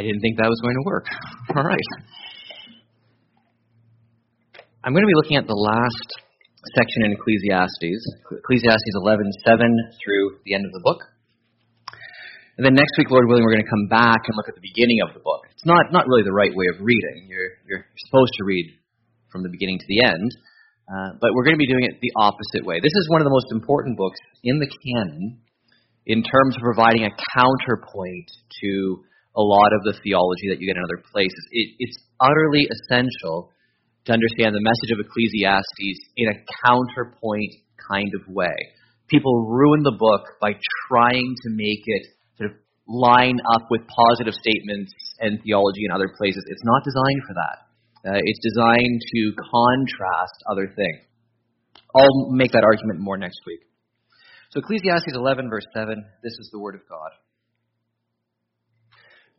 I didn't think that was going to work. All right. I'm going to be looking at the last section in Ecclesiastes, Ecclesiastes 11, 7 through the end of the book. And then next week, Lord willing, we're going to come back and look at the beginning of the book. It's not, not really the right way of reading. You're, you're supposed to read from the beginning to the end, uh, but we're going to be doing it the opposite way. This is one of the most important books in the canon in terms of providing a counterpoint to a lot of the theology that you get in other places. It, it's utterly essential to understand the message of Ecclesiastes in a counterpoint kind of way. People ruin the book by trying to make it sort of line up with positive statements and theology in other places. It's not designed for that. Uh, it's designed to contrast other things. I'll make that argument more next week. So, Ecclesiastes 11, verse 7, this is the Word of God.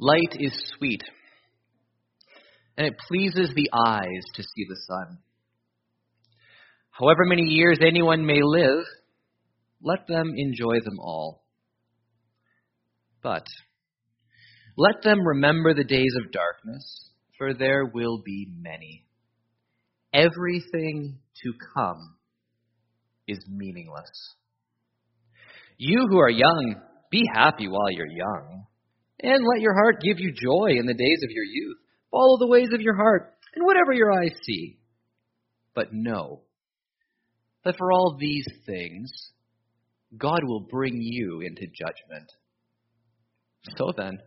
Light is sweet, and it pleases the eyes to see the sun. However many years anyone may live, let them enjoy them all. But let them remember the days of darkness, for there will be many. Everything to come is meaningless. You who are young, be happy while you're young, and let your heart give you joy in the days of your youth. Follow the ways of your heart, and whatever your eyes see. But know that for all these things, God will bring you into judgment. So then,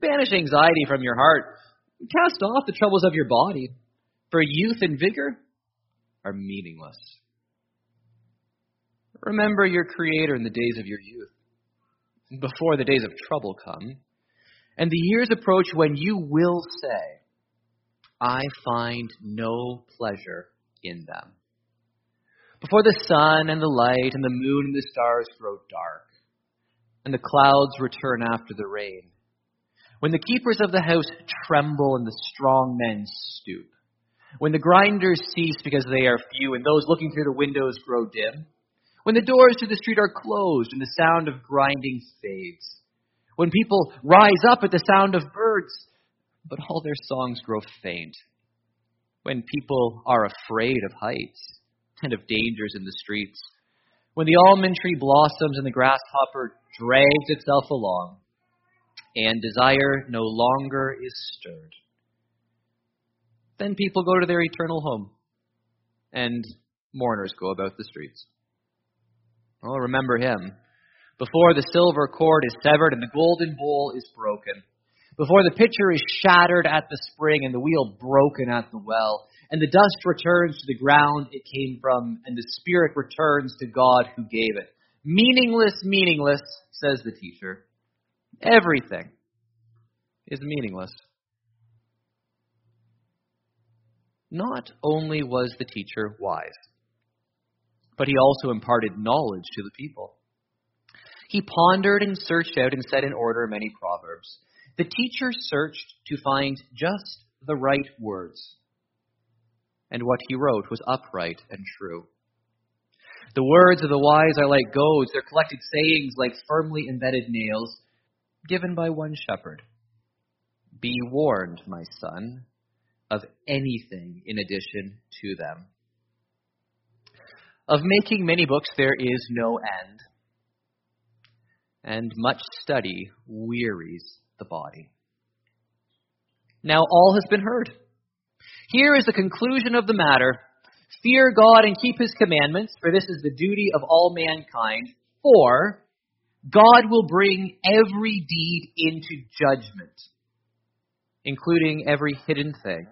banish anxiety from your heart, cast off the troubles of your body, for youth and vigor are meaningless. Remember your Creator in the days of your youth, before the days of trouble come, and the years approach when you will say, I find no pleasure in them. Before the sun and the light and the moon and the stars grow dark, and the clouds return after the rain, when the keepers of the house tremble and the strong men stoop, when the grinders cease because they are few and those looking through the windows grow dim, when the doors to the street are closed and the sound of grinding fades. When people rise up at the sound of birds, but all their songs grow faint. When people are afraid of heights and of dangers in the streets. When the almond tree blossoms and the grasshopper drags itself along, and desire no longer is stirred. Then people go to their eternal home, and mourners go about the streets. Oh, remember him. Before the silver cord is severed and the golden bowl is broken. Before the pitcher is shattered at the spring and the wheel broken at the well. And the dust returns to the ground it came from, and the spirit returns to God who gave it. Meaningless, meaningless, says the teacher. Everything is meaningless. Not only was the teacher wise, but he also imparted knowledge to the people. He pondered and searched out and set in order many proverbs. The teacher searched to find just the right words, and what he wrote was upright and true. The words of the wise are like goads, their collected sayings like firmly embedded nails, given by one shepherd. Be warned, my son, of anything in addition to them. Of making many books there is no end, and much study wearies the body. Now all has been heard. Here is the conclusion of the matter. Fear God and keep his commandments, for this is the duty of all mankind. For God will bring every deed into judgment, including every hidden thing,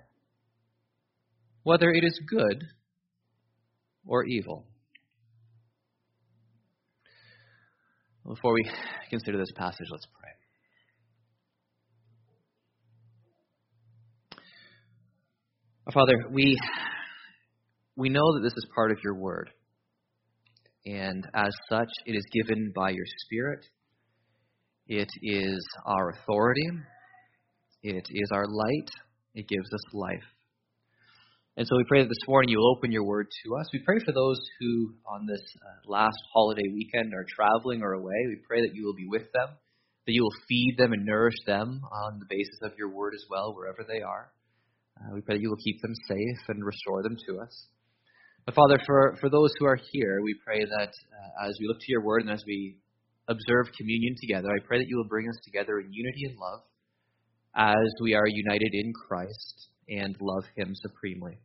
whether it is good or evil. Before we consider this passage, let's pray. Father, we, we know that this is part of your word. And as such, it is given by your Spirit. It is our authority. It is our light. It gives us life. And so we pray that this morning you'll open your word to us. We pray for those who, on this uh, last holiday weekend, are traveling or away. We pray that you will be with them. that you will feed them and nourish them on the basis of your word as well, wherever they are. Uh, we pray that you will keep them safe and restore them to us. But Father, for, for those who are here, we pray that uh, as we look to your word and as we observe communion together, I pray that you will bring us together in unity and love as we are united in Christ and love him supremely.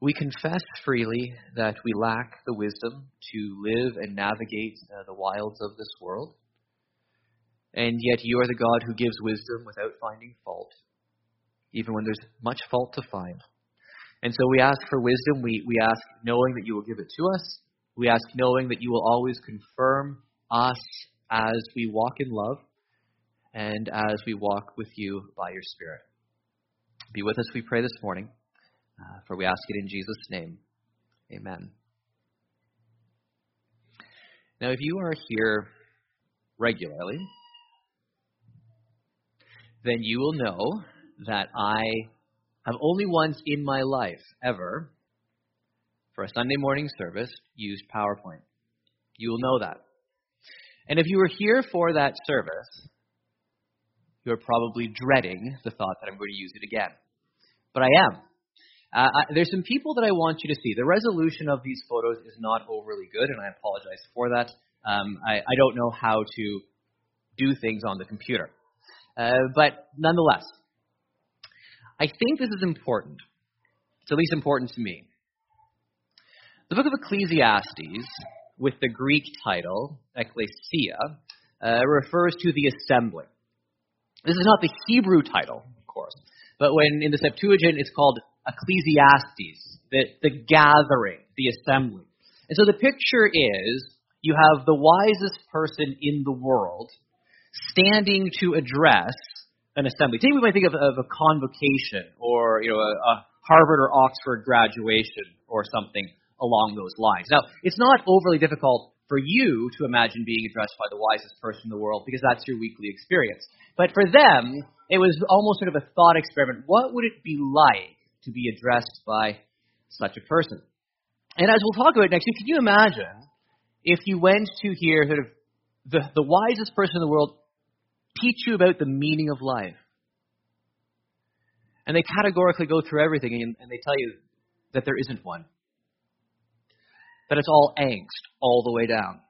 We confess freely that we lack the wisdom to live and navigate uh, the wilds of this world. And yet you are the God who gives wisdom without finding fault, even when there's much fault to find. And so we ask for wisdom. We, we ask knowing that you will give it to us. We ask knowing that you will always confirm us as we walk in love and as we walk with you by your Spirit. Be with us, we pray this morning, uh, for we ask it in Jesus' name. Amen. Now, if you are here regularly, then you will know that I have only once in my life ever, for a Sunday morning service, used PowerPoint. You will know that. And if you were here for that service, you are probably dreading the thought that I'm going to use it again. But I am. Uh, I, there's some people that I want you to see. The resolution of these photos is not overly good, and I apologize for that. Um, I, I, don't know how to do things on the computer. Uh, but nonetheless, I think this is important. It's at least important to me. The book of Ecclesiastes, with the Greek title, Ecclesia, uh, refers to the assembly. This is not the Hebrew title, of course, but when in the Septuagint it's called Ecclesiastes, the, the gathering, the assembly. And so the picture is you have the wisest person in the world standing to address an assembly. Today we might think of, of a convocation or you know a, a Harvard or Oxford graduation or something along those lines. Now, it's not overly difficult for you to imagine being addressed by the wisest person in the world because that's your weekly experience. But for them, it was almost sort of a thought experiment. What would it be like to be addressed by such a person? And as we'll talk about next week, can you imagine if you went to hear sort of the, the wisest person in the world teach you about the meaning of life? And they categorically go through everything and, and they tell you that there isn't one. That it's all angst all the way down.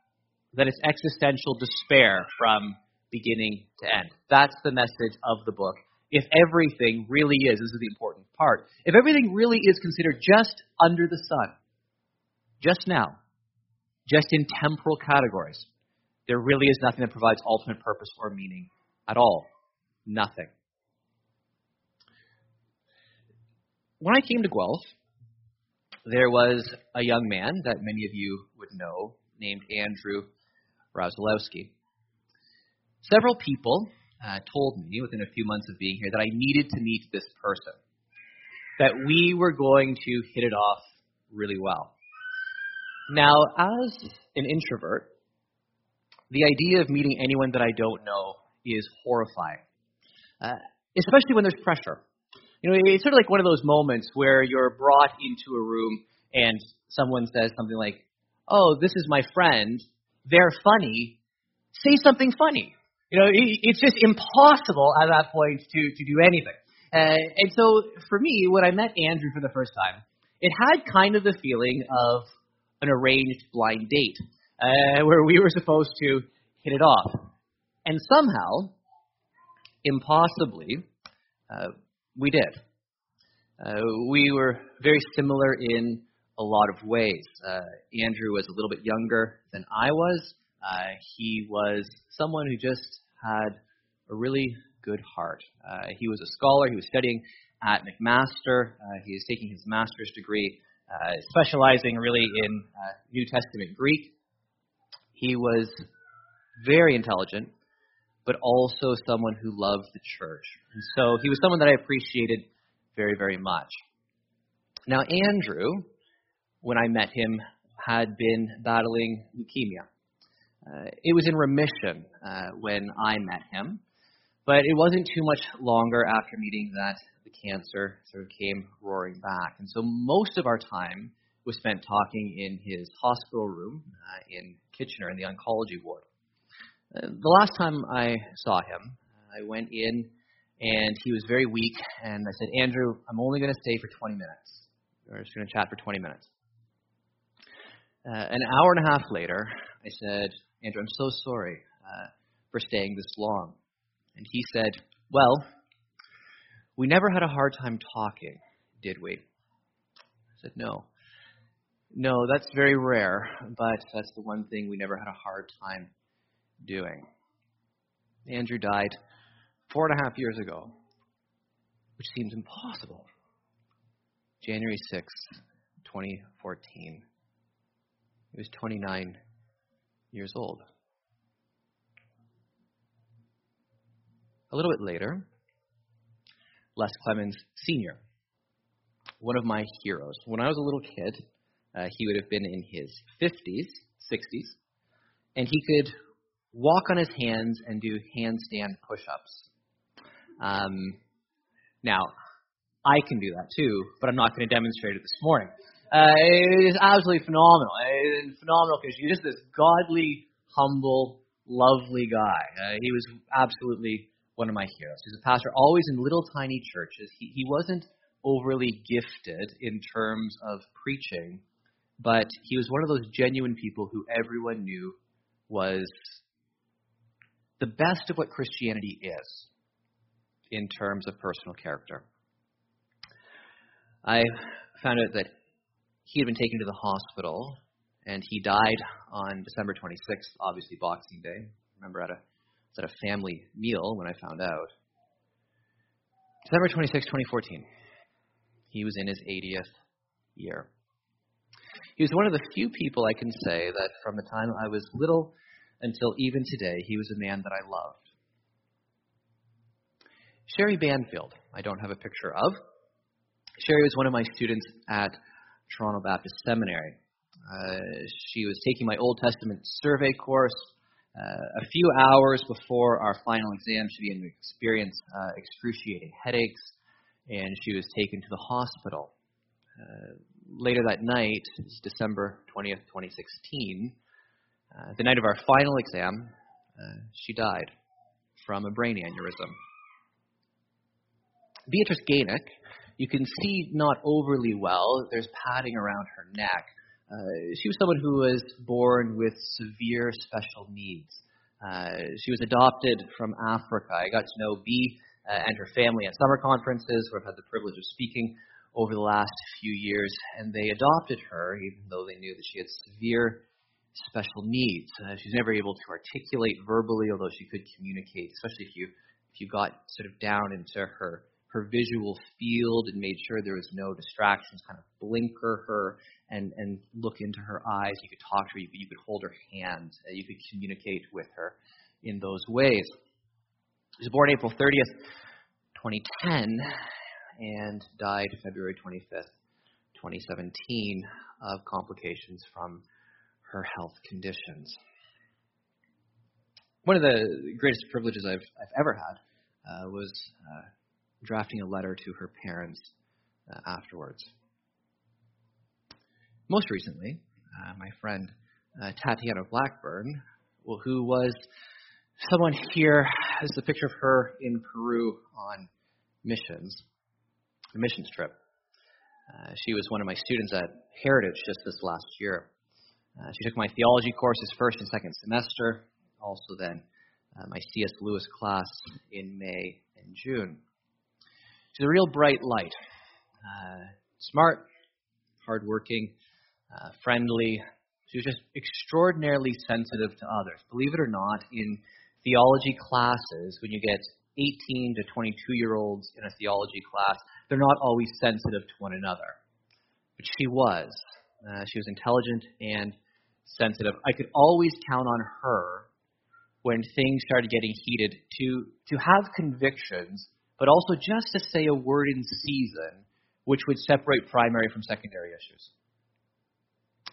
That it's existential despair from beginning to end. That's the message of the book. If everything really is, this is the important part, if everything really is considered just under the sun, just now, just in temporal categories, there really is nothing that provides ultimate purpose or meaning at all. Nothing. When I came to Guelph, there was a young man that many of you would know named Andrew Rozalowski. Several people uh, told me within a few months of being here that I needed to meet this person, that we were going to hit it off really well. Now, as an introvert, the idea of meeting anyone that I don't know is horrifying, uh, especially when there's pressure. You know, it's sort of like one of those moments where you're brought into a room and someone says something like, "Oh, this is my friend. They're funny. Say something funny." You know, it's just impossible at that point to, to do anything. Uh, and so for me, when I met Andrew for the first time, it had kind of the feeling of an arranged blind date, uh, where we were supposed to hit it off. And somehow, impossibly, uh, we did. Uh, we were very similar in a lot of ways. Uh, Andrew was a little bit younger than I was. Uh, he was someone who just had a really good heart. Uh, he was a scholar. He was studying at McMaster. Uh, he was taking his master's degree, uh, specializing really in New Testament Greek. He was very intelligent, but also someone who loved the church. And so he was someone that I appreciated very, very much. Now, Andrew, when I met him, had been battling leukemia. Uh, it was in remission uh, when I met him, but it wasn't too much longer after meeting that the cancer sort of came roaring back. And so most of our time was spent talking in his hospital room uh, in Kitchener in the oncology ward. The last time I saw him, I went in and he was very weak, and I said, Andrew, I'm only going to stay for 20 minutes. We're just going to chat for 20 minutes. Uh, an hour and a half later, I said, Andrew, I'm so sorry uh, for staying this long. And he said, Well, we never had a hard time talking, did we? I said, No. No, that's very rare, but that's the one thing we never had a hard time doing. Andrew died four and a half years ago, which seems impossible. January 6, 2014. He was 29 years old. A little bit later, Les Clemens Sr., one of my heroes. When I was a little kid, uh, he would have been in his 50s, 60s, and he could walk on his hands and do handstand push ups. Um, now, I can do that too, but I'm not going to demonstrate it this morning. Uh, it is absolutely phenomenal. It is phenomenal because you're just this godly, humble, lovely guy. Uh, he was absolutely one of my heroes. He was a pastor, always in little tiny churches. He, he wasn't overly gifted in terms of preaching, but he was one of those genuine people who everyone knew was the best of what Christianity is in terms of personal character. I found out that he had been taken to the hospital and he died on December 26th, obviously Boxing Day. I remember at a, at a family meal when I found out. December 26, 2014. He was in his 80th year. He was one of the few people I can say that from the time I was little until even today, he was a man that I loved. Sherry Banfield, I don't have a picture of. Sherry was one of my students at Toronto Baptist Seminary. Uh, she was taking my Old Testament survey course. Uh, a few hours before our final exam, she began to experience uh, excruciating headaches, and she was taken to the hospital. Uh, later that night, December 20th, 2016, uh, the night of our final exam, uh, she died from a brain aneurysm. Beatrice Gainick, you can see not overly well. There's padding around her neck. Uh, she was someone who was born with severe special needs. Uh, she was adopted from Africa. I got to know Bee uh, and her family at summer conferences where I've had the privilege of speaking over the last few years, and they adopted her even though they knew that she had severe special needs. Uh, she's never able to articulate verbally, although she could communicate, especially if you if you got sort of down into her her visual field and made sure there was no distractions, kind of blinker her and, and look into her eyes. You could talk to her, you could, you could hold her hand, uh, you could communicate with her in those ways. She was born April 30th, 2010, and died February 25th, 2017, of complications from her health conditions. One of the greatest privileges I've, I've ever had uh, was uh, drafting a letter to her parents uh, afterwards. Most recently, uh, my friend uh, Tatiana Blackburn, well, who was someone here, is a picture of her in Peru on missions, a missions trip. Uh, she was one of my students at Heritage just this last year. Uh, she took my theology courses first and second semester, also then uh, my C.S. Lewis class in May and June. She's a real bright light. Uh, smart, hardworking, uh, friendly. She was just extraordinarily sensitive to others. Believe it or not, in theology classes, when you get 18 to 22 year olds in a theology class, they're not always sensitive to one another. But she was. Uh, she was intelligent and sensitive. I could always count on her when things started getting heated to to have convictions but also just to say a word in season which would separate primary from secondary issues.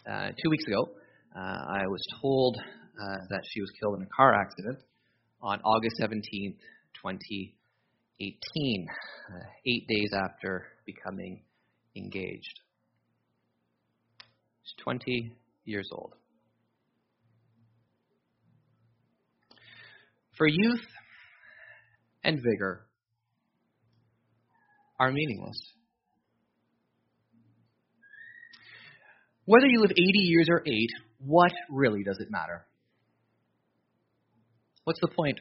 Uh, two weeks ago, uh, I was told uh, that she was killed in a car accident on August 17th, 2018, uh, eight days after becoming engaged. She's 20 years old. For youth and vigor are meaningless. Whether you live 80 years or 8, what really does it matter? What's the point?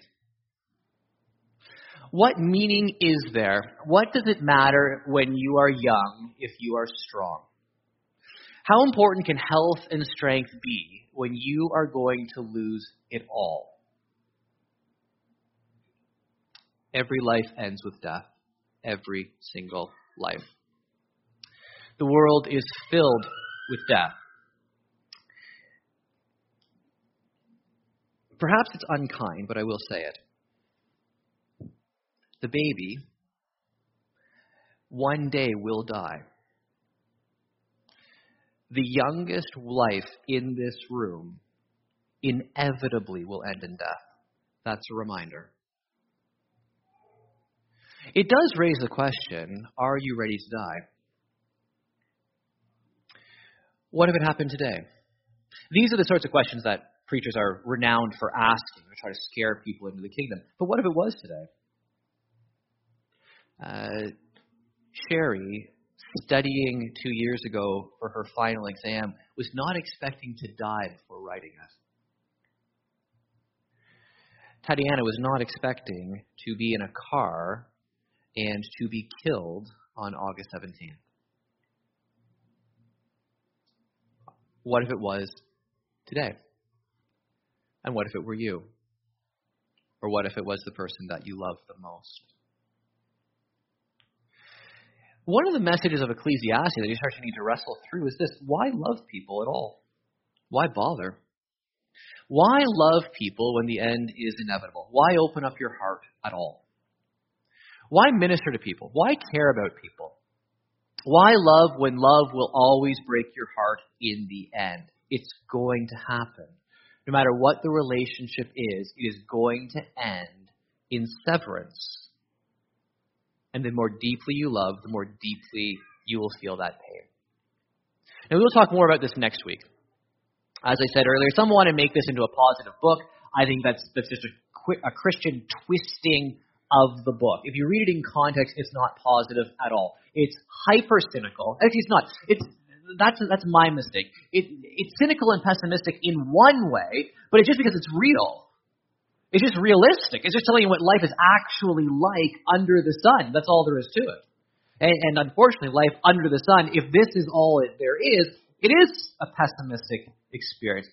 What meaning is there? What does it matter when you are young if you are strong? How important can health and strength be when you are going to lose it all? Every life ends with death. Every single life. The world is filled with death. Perhaps it's unkind, but I will say it. The baby one day will die. The youngest life in this room inevitably will end in death. That's a reminder. It does raise the question are you ready to die? What if it happened today? These are the sorts of questions that preachers are renowned for asking to try to scare people into the kingdom. But what if it was today? Uh, Sherry, studying two years ago for her final exam, was not expecting to die before writing it. Tatiana was not expecting to be in a car and to be killed on August 17th. What if it was today? And what if it were you? Or what if it was the person that you love the most? One of the messages of Ecclesiastes that you start to need to wrestle through is this why love people at all? Why bother? Why love people when the end is inevitable? Why open up your heart at all? Why minister to people? Why care about people? Why love when love will always break your heart in the end? It's going to happen. No matter what the relationship is, it is going to end in severance. And the more deeply you love, the more deeply you will feel that pain. And we will talk more about this next week. As I said earlier, some want to make this into a positive book. I think that's, that's just a, a Christian twisting of the book. If you read it in context, it's not positive at all. It's hyper cynical. Actually, it's not. It's that's that's my mistake. It, it's cynical and pessimistic in one way, but it's just because it's real. It's just realistic. It's just telling you what life is actually like under the sun. That's all there is to it. And, and unfortunately, life under the sun, if this is all it, there is, it is a pessimistic experience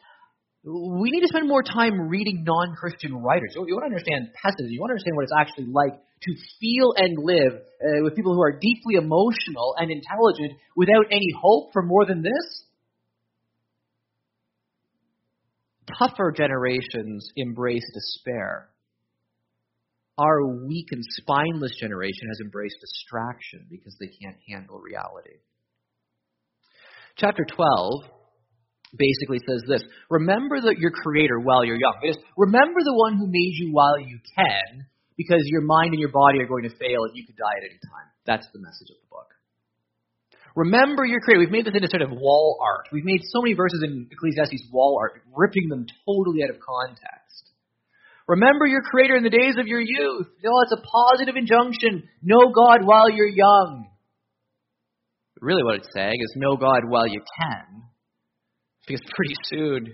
we need to spend more time reading non Christian writers. You want to understand pessimism. You want to understand what it's actually like to feel and live uh, with people who are deeply emotional and intelligent without any hope for more than this. Tougher generations embrace despair. Our weak and spineless generation has embraced distraction because they can't handle reality. Chapter 12 basically says this Remember the, your Creator while you're young. Remember the one who made you while you can, because your mind and your body are going to fail and you could die at any time. That's the message of the book. Remember your Creator. We've made this into sort of wall art. We've made so many verses in Ecclesiastes wall art, ripping them totally out of context. Remember your Creator in the days of your youth. Oh, it's a positive injunction. Know God while you're young. really, what it's saying is know God while you can because pretty soon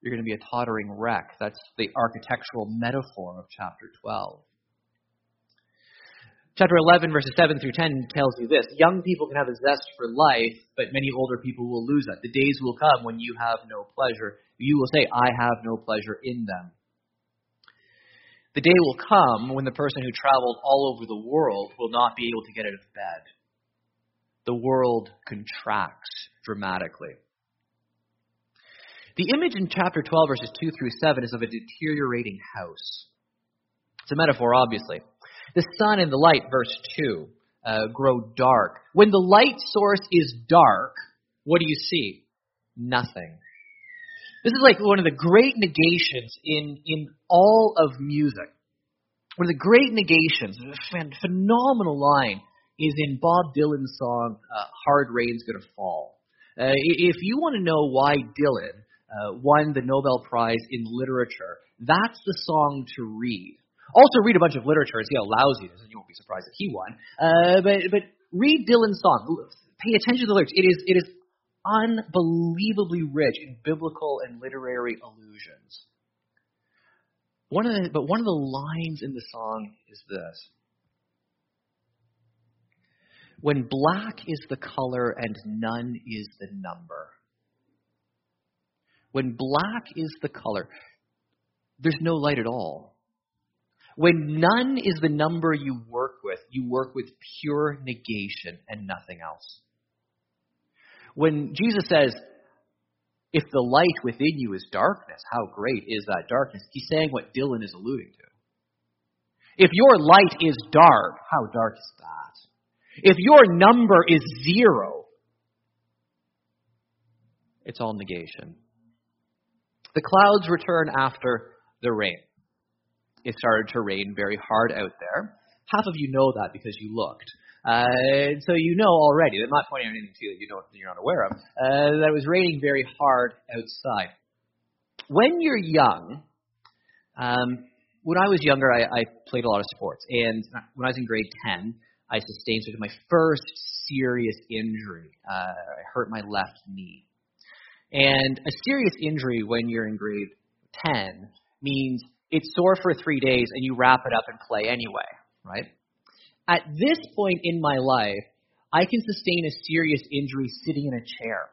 you're going to be a tottering wreck. That's the architectural metaphor of chapter 12. Chapter 11, verses 7 through 10 tells you this Young people can have a zest for life, but many older people will lose that. The days will come when you have no pleasure. You will say, I have no pleasure in them. The day will come when the person who traveled all over the world will not be able to get out of bed. The world contracts dramatically. The image in chapter 12, verses 2 through 7, is of a deteriorating house. It's a metaphor, obviously. The sun and the light, verse 2, uh, grow dark. When the light source is dark, what do you see? Nothing. This is like one of the great negations in, in all of music. One of the great negations, a phenomenal line, is in Bob Dylan's song, uh, Hard Rain's Gonna Fall. Uh, if you want to know why Dylan uh, won the Nobel Prize in Literature. That's the song to read. Also, read a bunch of literature see how lousy it is, and you won't be surprised that he won. Uh, but but read Dylan's song. Pay attention to the lyrics. It is it is unbelievably rich in biblical and literary allusions. One of the, but one of the lines in the song is this. When black is the color and none is the number. When black is the color, there's no light at all. When none is the number you work with, you work with pure negation and nothing else. When Jesus says, if the light within you is darkness, how great is that darkness? He's saying what Dylan is alluding to. If your light is dark, how dark is that? If your number is zero, it's all negation. The clouds return after the rain. It started to rain very hard out there. Half of you know that because you looked. Uh, so you know already, I'm not pointing out anything to you that you're not aware of, uh, that it was raining very hard outside. When you're young, um, when I was younger, I, I played a lot of sports. And when I was in grade 10, I sustained sort of my first serious injury. Uh, I hurt my left knee. And a serious injury when you're in grade 10 means it's sore for three days and you wrap it up and play anyway, right? At this point in my life, I can sustain a serious injury sitting in a chair.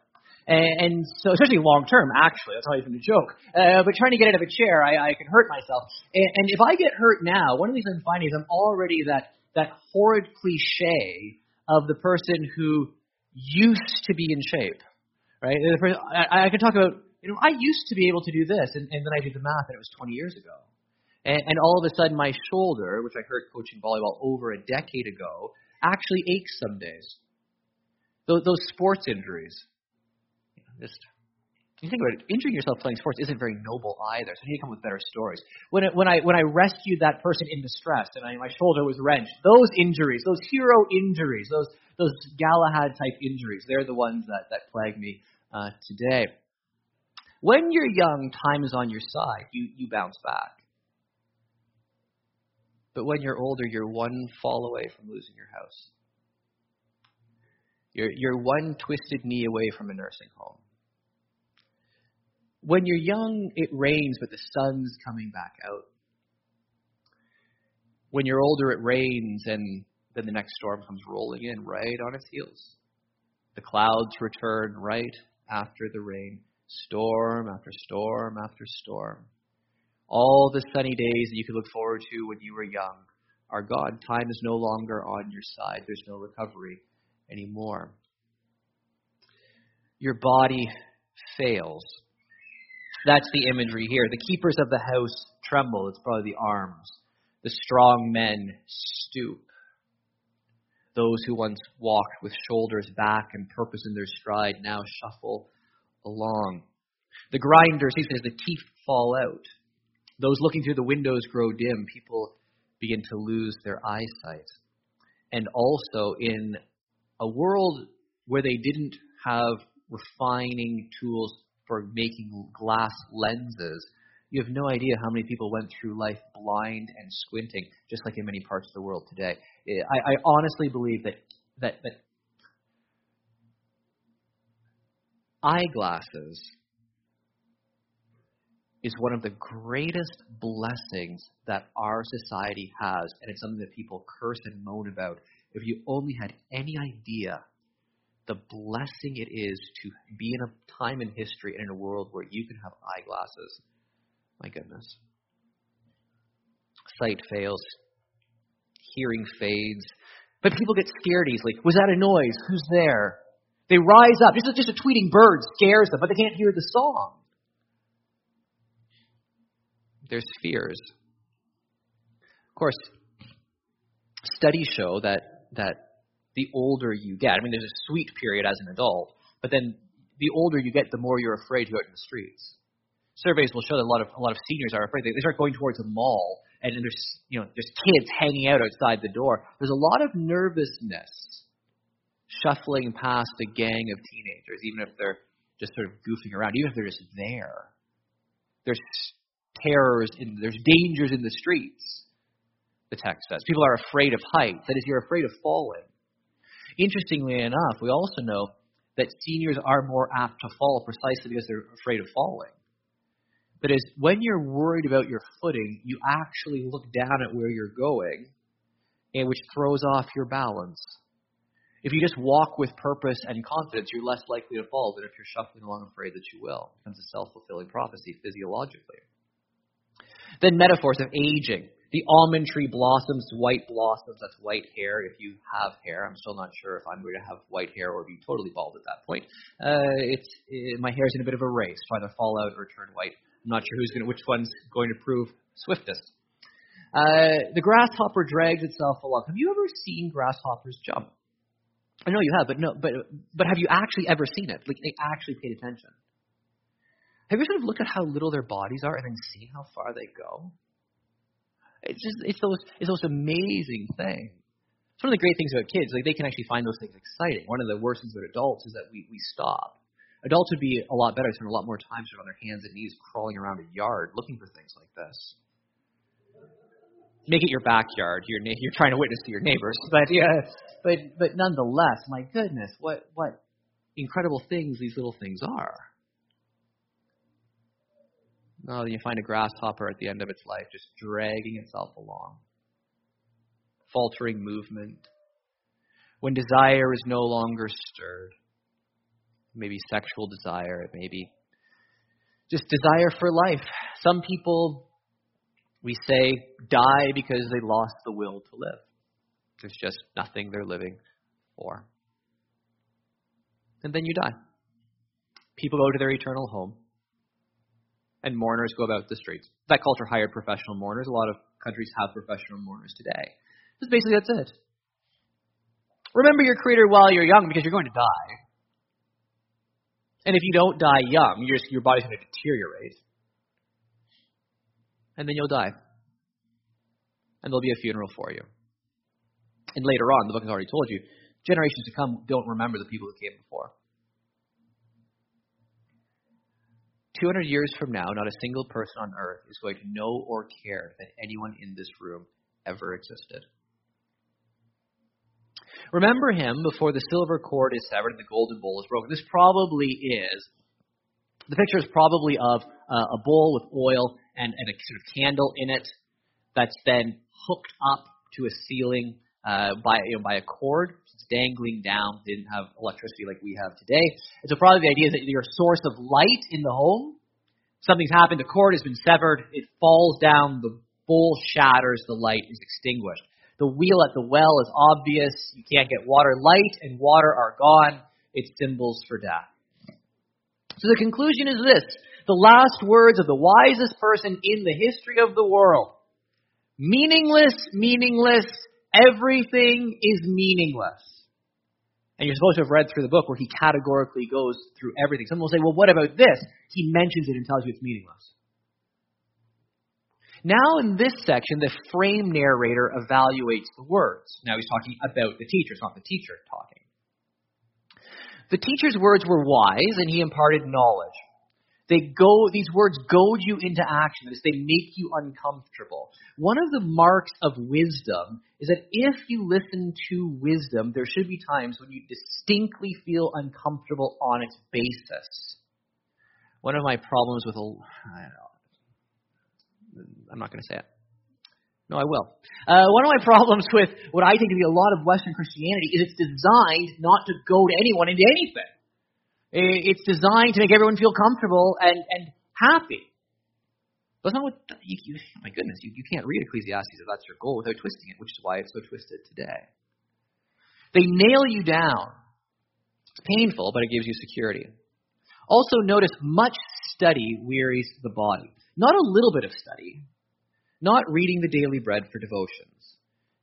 And, so, especially long term, actually, that's not even a joke. Uh, but trying to get out of a chair, I, I can hurt myself. And, and if I get hurt now, one of the things I'm finding is I'm already that that horrid cliche of the person who used to be in shape, right? I, I can talk about, you know, I used to be able to do this, and, and then I did the math, and it was 20 years ago. And, and all of a sudden, my shoulder, which I hurt coaching volleyball over a decade ago, actually aches some days. Those, those sports injuries, you just you think about it, injuring yourself playing sports isn't very noble either. So you need to come with better stories. When it, when I when I rescued that person in distress and I, my shoulder was wrenched, those injuries, those hero injuries, those those Galahad type injuries, they're the ones that that plague me uh, today. When you're young, time is on your side. You you bounce back. But when you're older, you're one fall away from losing your house. You're, you're one twisted knee away from a nursing home. When you're young, it rains, but the sun's coming back out. When you're older, it rains, and then the next storm comes rolling in right on its heels. The clouds return right after the rain, storm after storm after storm. All the sunny days that you could look forward to when you were young are gone. Time is no longer on your side. There's no recovery anymore. Your body fails. That's the imagery here. The keepers of the house tremble. It's probably the arms. The strong men stoop. Those who once walked with shoulders back and purpose in their stride now shuffle along. The grinders, he says, the teeth fall out. Those looking through the windows grow dim. People begin to lose their eyesight. And also, in a world where they didn't have refining tools for making glass lenses, you have no idea how many people went through life blind and squinting, just like in many parts of the world today. I, I honestly believe that, that, that eyeglasses is one of the greatest blessings that our society has, and it's something that people curse and moan about. If you only had any idea the blessing it is to be in a time in history and in a world where you can have eyeglasses. My goodness. Sight fails, hearing fades, but people get scared easily. Was that a noise? Who's there? They rise up. Just a, just a tweeting bird scares them, but they can't hear the song. There's fears. Of course, studies show that that the older you get. I mean, there's a sweet period as an adult, but then the older you get, the more you're afraid to go out in the streets. Surveys will show that a lot of a lot of seniors are afraid. They start going towards a mall, and then there's you know there's kids hanging out outside the door. There's a lot of nervousness shuffling past a gang of teenagers, even if they're just sort of goofing around, even if they're just there. There's terrors, in, there's dangers in the streets, the text says. People are afraid of heights. That is, you're afraid of falling. Interestingly enough, we also know that seniors are more apt to fall precisely because they're afraid of falling. That is, when you're worried about your footing, you actually look down at where you're going, and which throws off your balance. If you just walk with purpose and confidence, you're less likely to fall than if you're shuffling along afraid that you will. It becomes a self fulfilling prophecy physiologically. Then metaphors of aging. The almond tree blossoms, white blossoms, that's white hair if you have hair. I'm still not sure if I'm going to have white hair or be totally bald at that point. Uh, it's it, my hair's in a bit of a race to either fall out or turn white. I'm not sure who's going to, which one's going to prove swiftest. Uh, the grasshopper drags itself along. Have you ever seen grasshoppers jump? I know you have, but no, but but have you actually ever seen it? Like they actually paid attention. Have you sort of looked at how little their bodies are and then seen how far they go? It's just it's those it's those amazing things. It's one of the great things about kids, like they can actually find those things exciting. One of the worst things about adults is that we, we stop. Adults would be a lot better, spend a lot more time sort of on their hands and knees crawling around a yard looking for things like this. Make it your backyard. You're you're trying to witness to your neighbors, but yeah, but but nonetheless, my goodness, what what incredible things these little things are. No, then you find a grasshopper at the end of its life just dragging itself along. Faltering movement. When desire is no longer stirred. Maybe sexual desire, it may be just desire for life. Some people, we say, die because they lost the will to live. There's just nothing they're living for. And then you die. People go to their eternal home and mourners go about the streets. That culture hired professional mourners. A lot of countries have professional mourners today. Just basically that's it. Remember your Creator while you're young because you're going to die. And if you don't die young, your, your body's going to deteriorate. And then you'll die. And there'll be a funeral for you. And later on, the book has already told you, generations to come don't remember the people who came before. 200 years from now, not a single person on earth is going to know or care that anyone in this room ever existed. Remember him before the silver cord is severed and the golden bowl is broken. This probably is, the picture is probably of uh, a bowl with oil and, and, a sort of candle in it that's then hooked up to a ceiling uh, by, you know, by a cord. Dangling down. Didn't have electricity like we have today. And so probably the idea is that your source of light in the home, something's happened, the cord has been severed, it falls down, the bowl shatters, the light is extinguished. The wheel at the well is obvious. You can't get water. Light and water are gone. It's symbols for death. So the conclusion is this. The last words of the wisest person in the history of the world. Meaningless, meaningless, Everything is meaningless. And you're supposed to have read through the book where he categorically goes through everything. Someone will say, well, what about this? He mentions it and tells you it's meaningless. Now, in this section, the frame narrator evaluates the words. Now, he's talking about the teacher, it's not the teacher talking. The teacher's words were wise, and he imparted knowledge. They go, these words goad you into action. They make you uncomfortable. One of the marks of wisdom is that if you listen to wisdom, there should be times when you distinctly feel uncomfortable on its basis. One of my problems with a, I am not going to say it. No, I will. Uh, one of my problems with what I think to be a lot of Western Christianity is it's designed not to goad anyone into anything. It's designed to make everyone feel comfortable and, and happy. That's not what, you, you, my goodness, you, you can't read Ecclesiastes if that's your goal without twisting it, which is why it's so twisted today. They nail you down. It's painful, but it gives you security. Also, notice much study wearies the body. Not a little bit of study. Not reading the daily bread for devotions.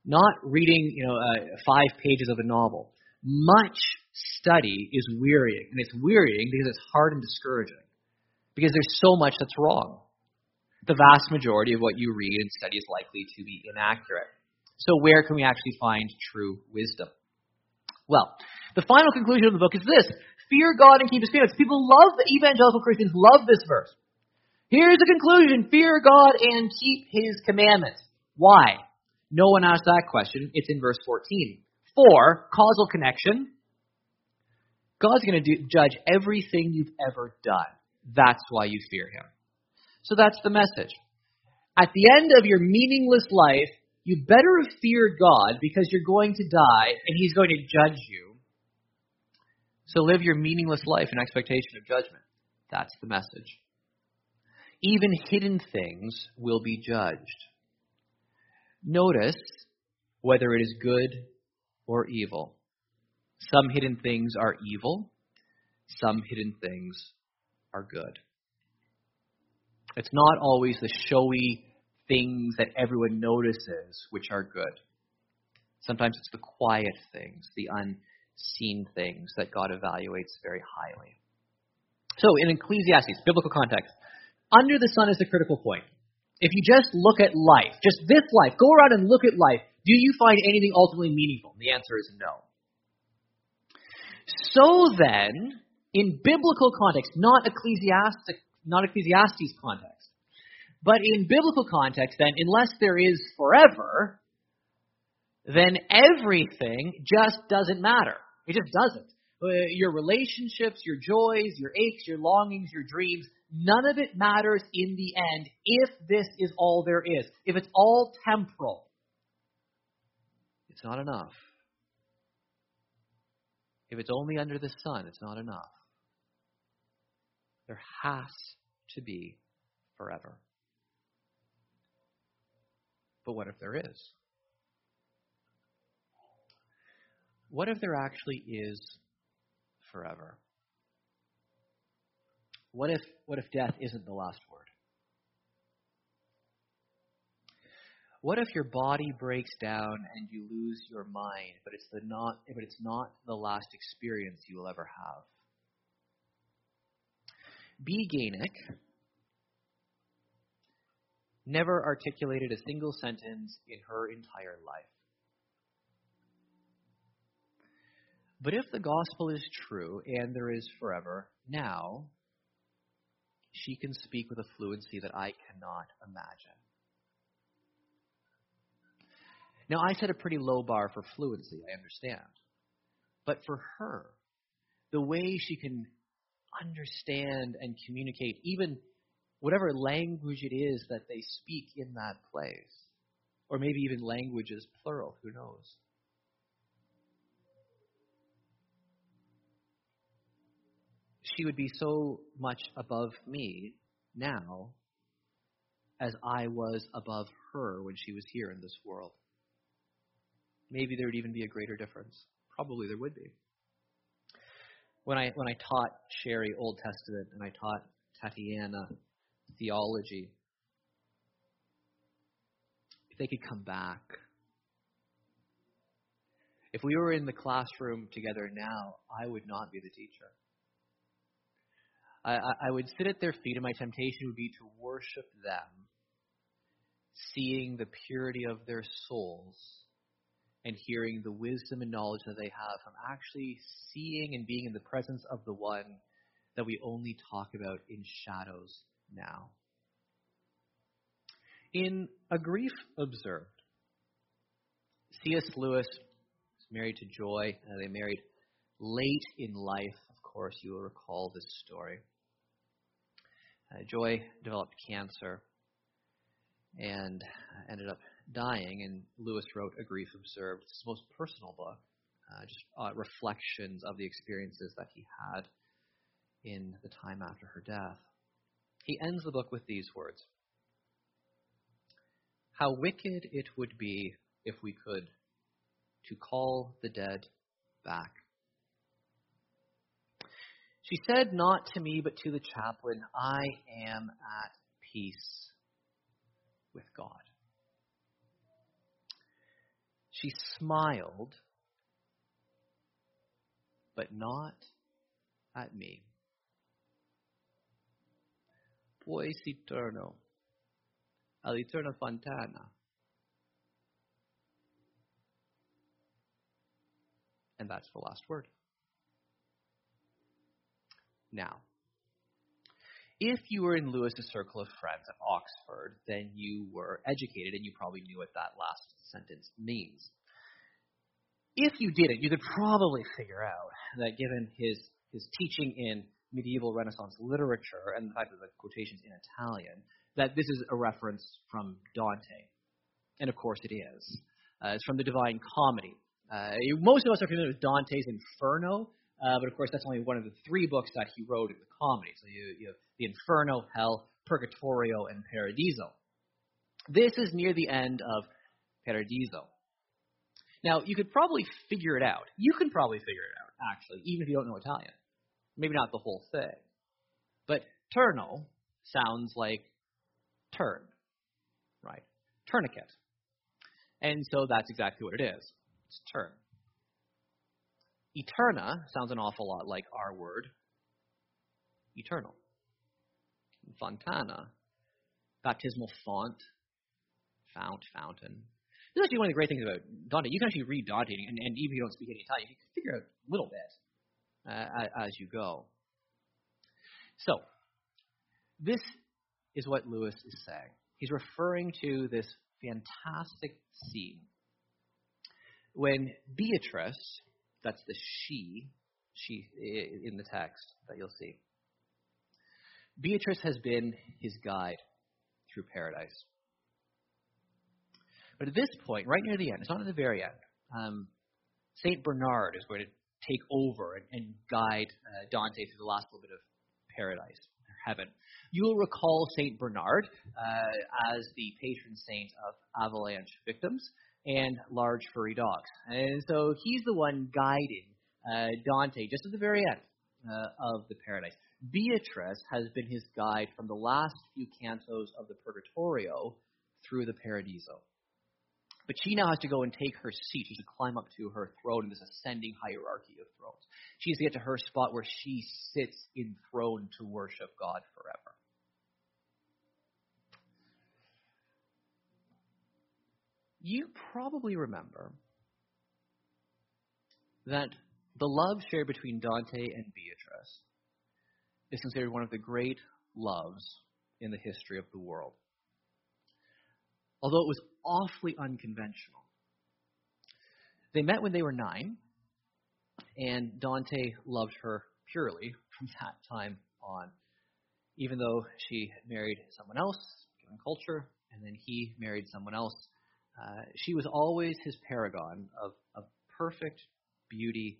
Not reading, you know, uh, five pages of a novel. Much study is wearying. And it's wearying because it's hard and discouraging. Because there's so much that's wrong. The vast majority of what you read and study is likely to be inaccurate. So, where can we actually find true wisdom? Well, the final conclusion of the book is this Fear God and keep his commandments. People love, evangelical Christians love this verse. Here's the conclusion fear God and keep his commandments. Why? No one asked that question. It's in verse 14. For, causal connection. God's going to judge everything you've ever done. That's why you fear him. So that's the message. At the end of your meaningless life, you better fear God because you're going to die and he's going to judge you. So live your meaningless life in expectation of judgment. That's the message. Even hidden things will be judged. Notice whether it is good or evil. Some hidden things are evil, some hidden things are good. It's not always the showy things that everyone notices which are good. Sometimes it's the quiet things, the unseen things that God evaluates very highly. So, in Ecclesiastes, biblical context, under the sun is the critical point. If you just look at life, just this life, go around and look at life, do you find anything ultimately meaningful? The answer is no. So then, in biblical context, not ecclesiastic, not Ecclesiastes context, but in biblical context, then, unless there is forever, then everything just doesn't matter. It just doesn't. Uh, your relationships, your joys, your aches, your longings, your dreams, none of it matters in the end if this is all there is. If it's all temporal, it's not enough. If it's only under the sun, it's not enough. There has to be forever. But what if there is? What if there actually is forever? What if what if death isn't the last word? What if your body breaks down and you lose your mind, but it's the not but it's not the last experience you will ever have? B. Gainick never articulated a single sentence in her entire life. But if the gospel is true and there is forever, now she can speak with a fluency that I cannot imagine. Now, I set a pretty low bar for fluency, I understand. But for her, the way she can understand and communicate, even whatever language it is that they speak in that place, or maybe even languages plural, who knows? She would be so much above me now as I was above her when she was here in this world. Maybe there would even be a greater difference. Probably there would be. When I when I taught Sherry Old Testament and I taught Tatiana theology, if they could come back, if we were in the classroom together now, I would not be the teacher. I, I would sit at their feet, and my temptation would be to worship them, seeing the purity of their souls and hearing the wisdom and knowledge that they have from actually seeing and being in the presence of the one that we only talk about in shadows now. In A Grief Observed, C.S. Lewis was married to Joy. Uh, they married late in life. Of course, you will recall this story. Uh, Joy developed cancer and ended up dying, and Lewis wrote A Grief Observed, his most personal book, uh, just uh, reflections of the experiences that he had in the time after her death. He ends the book with these words How wicked it would be if we could to call the dead back. She said, Not to me, but to the chaplain, I am at peace with God. She smiled, but not at me. Pues eterno, al eterno fontana. And that's the last word. Now, if you were in Lewis's circle of friends at Oxford, then you were educated and you probably knew what that last sentence means. If you didn't, you could probably figure out that given his, his teaching in medieval Renaissance literature and the fact that the quotations in Italian, that this is a reference from Dante. And of course it is. Uh, it's from the Divine Comedy. Uh, most of us are familiar with Dante's Inferno, uh, but of course that's only one of the three books that he wrote in the comedy. So you, you have the Inferno, Hell, Purgatorio, and Paradiso. This is near the end of Paradiso. Now, you could probably figure it out. You can probably figure it out, actually, even if you don't know Italian. Maybe not the whole thing. But turno sounds like turn, right? Tourniquet. And so that's exactly what it is. It's turn. Eterna sounds an awful lot like our word, eternal. Fontana, baptismal font, fount, fountain. This is actually one of the great things about Dante. You can actually read Dante, and, and even if you don't speak any Italian, you can figure out a little bit uh, as you go. So, this is what Lewis is saying. He's referring to this fantastic scene when Beatrice, that's the she, she in the text that you'll see. Beatrice has been his guide through paradise. But at this point, right near the end, it's not at the very end, um, St. Bernard is going to take over and, and guide uh, Dante through the last little bit of paradise, or heaven. You will recall St. Bernard uh, as the patron saint of avalanche victims and large furry dogs. And so he's the one guiding uh, Dante just at the very end uh, of the paradise. Beatrice has been his guide from the last few cantos of the Purgatorio through the Paradiso. But she now has to go and take her seat. She has to climb up to her throne in this ascending hierarchy of thrones. She has to get to her spot where she sits enthroned to worship God forever. You probably remember that the love shared between Dante and Beatrice is considered one of the great loves in the history of the world although it was awfully unconventional. They met when they were nine, and Dante loved her purely from that time on, even though she married someone else, given culture, and then he married someone else. Uh, she was always his paragon of, of perfect beauty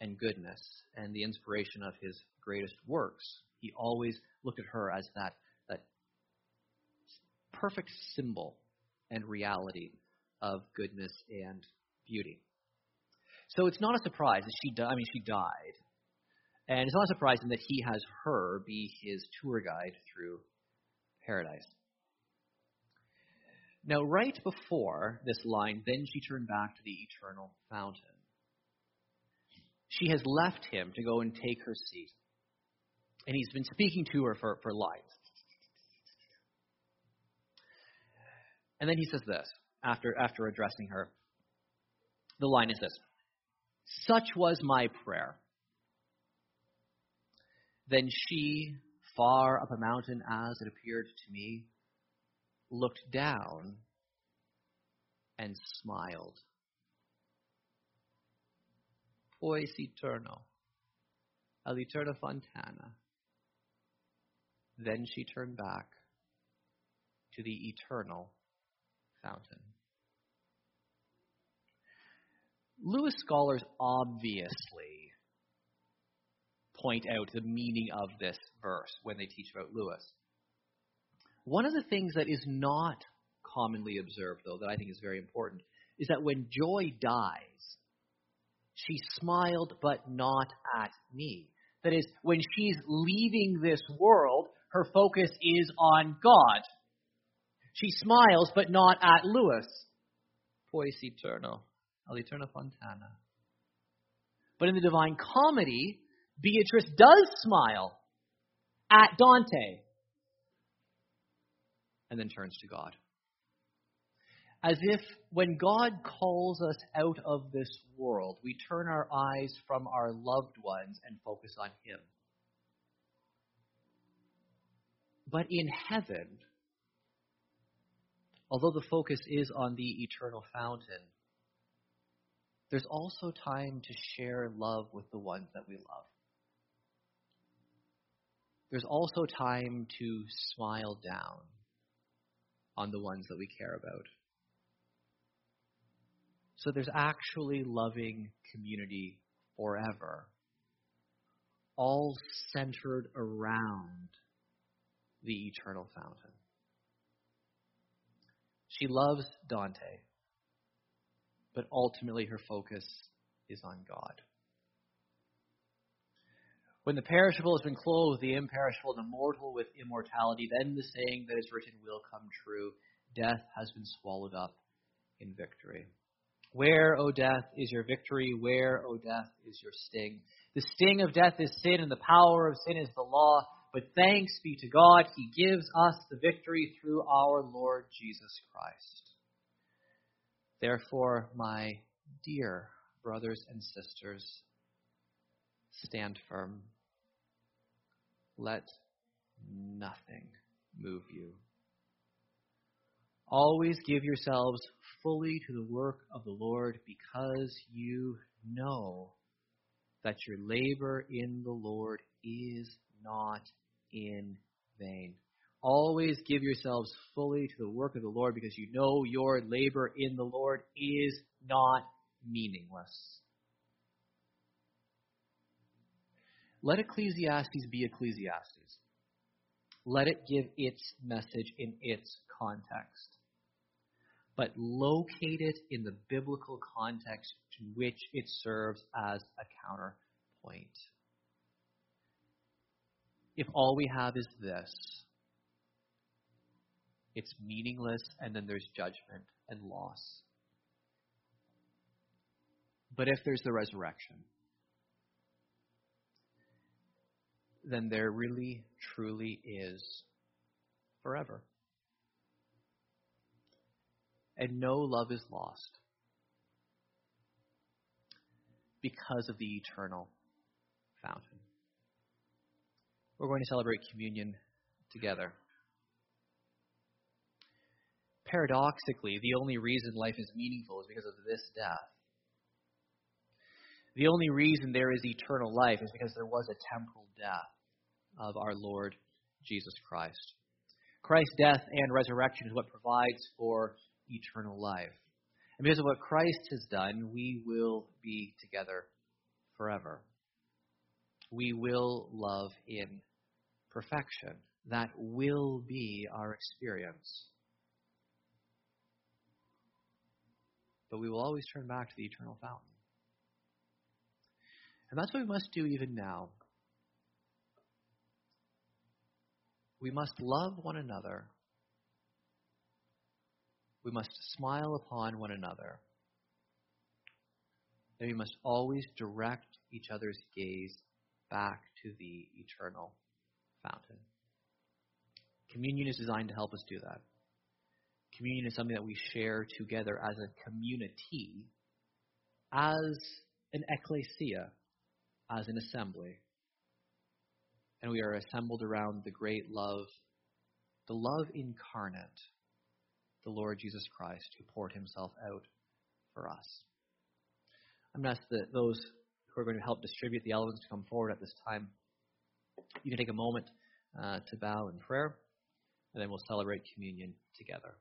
and goodness and the inspiration of his greatest works. He always looked at her as that, that perfect symbol and reality of goodness and beauty. So it's not a surprise that she. I mean, she died. And it's not surprising that he has her be his tour guide through paradise. Now, right before this line, then she turned back to the eternal fountain. She has left him to go and take her seat. And he's been speaking to her for, for lines. And then he says this after, after addressing her. The line is this Such was my prayer. Then she, far up a mountain as it appeared to me, looked down and smiled. Pues eterno, al eterna fontana. Then she turned back to the eternal fountain. Lewis scholars obviously point out the meaning of this verse when they teach about Lewis. One of the things that is not commonly observed, though, that I think is very important, is that when Joy dies, she smiled but not at me. That is, when she's leaving this world, her focus is on God. She smiles, but not at Lewis. Pues eterno, al eterno fontana. But in the Divine Comedy, Beatrice does smile at Dante and then turns to God. As if when God calls us out of this world, we turn our eyes from our loved ones and focus on Him. But in heaven, although the focus is on the eternal fountain, there's also time to share love with the ones that we love. There's also time to smile down on the ones that we care about. So there's actually loving community forever, all centered around the eternal fountain. She loves Dante, but ultimately her focus is on God. When the perishable has been clothed, the imperishable, the mortal with immortality, then the saying that is written will come true death has been swallowed up in victory. Where, O death, is your victory? Where, O death, is your sting? The sting of death is sin, and the power of sin is the law. But thanks be to God, He gives us the victory through our Lord Jesus Christ. Therefore, my dear brothers and sisters, stand firm. Let nothing move you. Always give yourselves fully to the work of the Lord because you know that your labor in the Lord is not in vain. Always give yourselves fully to the work of the Lord because you know your labor in the Lord is not meaningless. Let Ecclesiastes be Ecclesiastes. Let it give its message in its context. But locate it in the biblical context to which it serves as a counterpoint. If all we have is this, it's meaningless, and then there's judgment and loss. But if there's the resurrection, then there really, truly is forever. And no love is lost because of the eternal fountain. We're going to celebrate communion together. Paradoxically, the only reason life is meaningful is because of this death. The only reason there is eternal life is because there was a temporal death of our Lord Jesus Christ. Christ's death and resurrection is what provides for eternal life. And because of what Christ has done, we will be together forever. We will love in perfection. That will be our experience. But we will always turn back to the eternal fountain. And that's what we must do even now. We must love one another. We must smile upon one another. And we must always direct each other's gaze back to the eternal fountain. Communion is designed to help us do that. Communion is something that we share together as a community, as an ecclesia, as an assembly and we are assembled around the great love, the love incarnate, the Lord Jesus Christ, who poured himself out for us. I'm going to ask that those who are going to help distribute the elements to come forward at this time. You can take a moment uh, to bow in prayer, and then we'll celebrate communion together.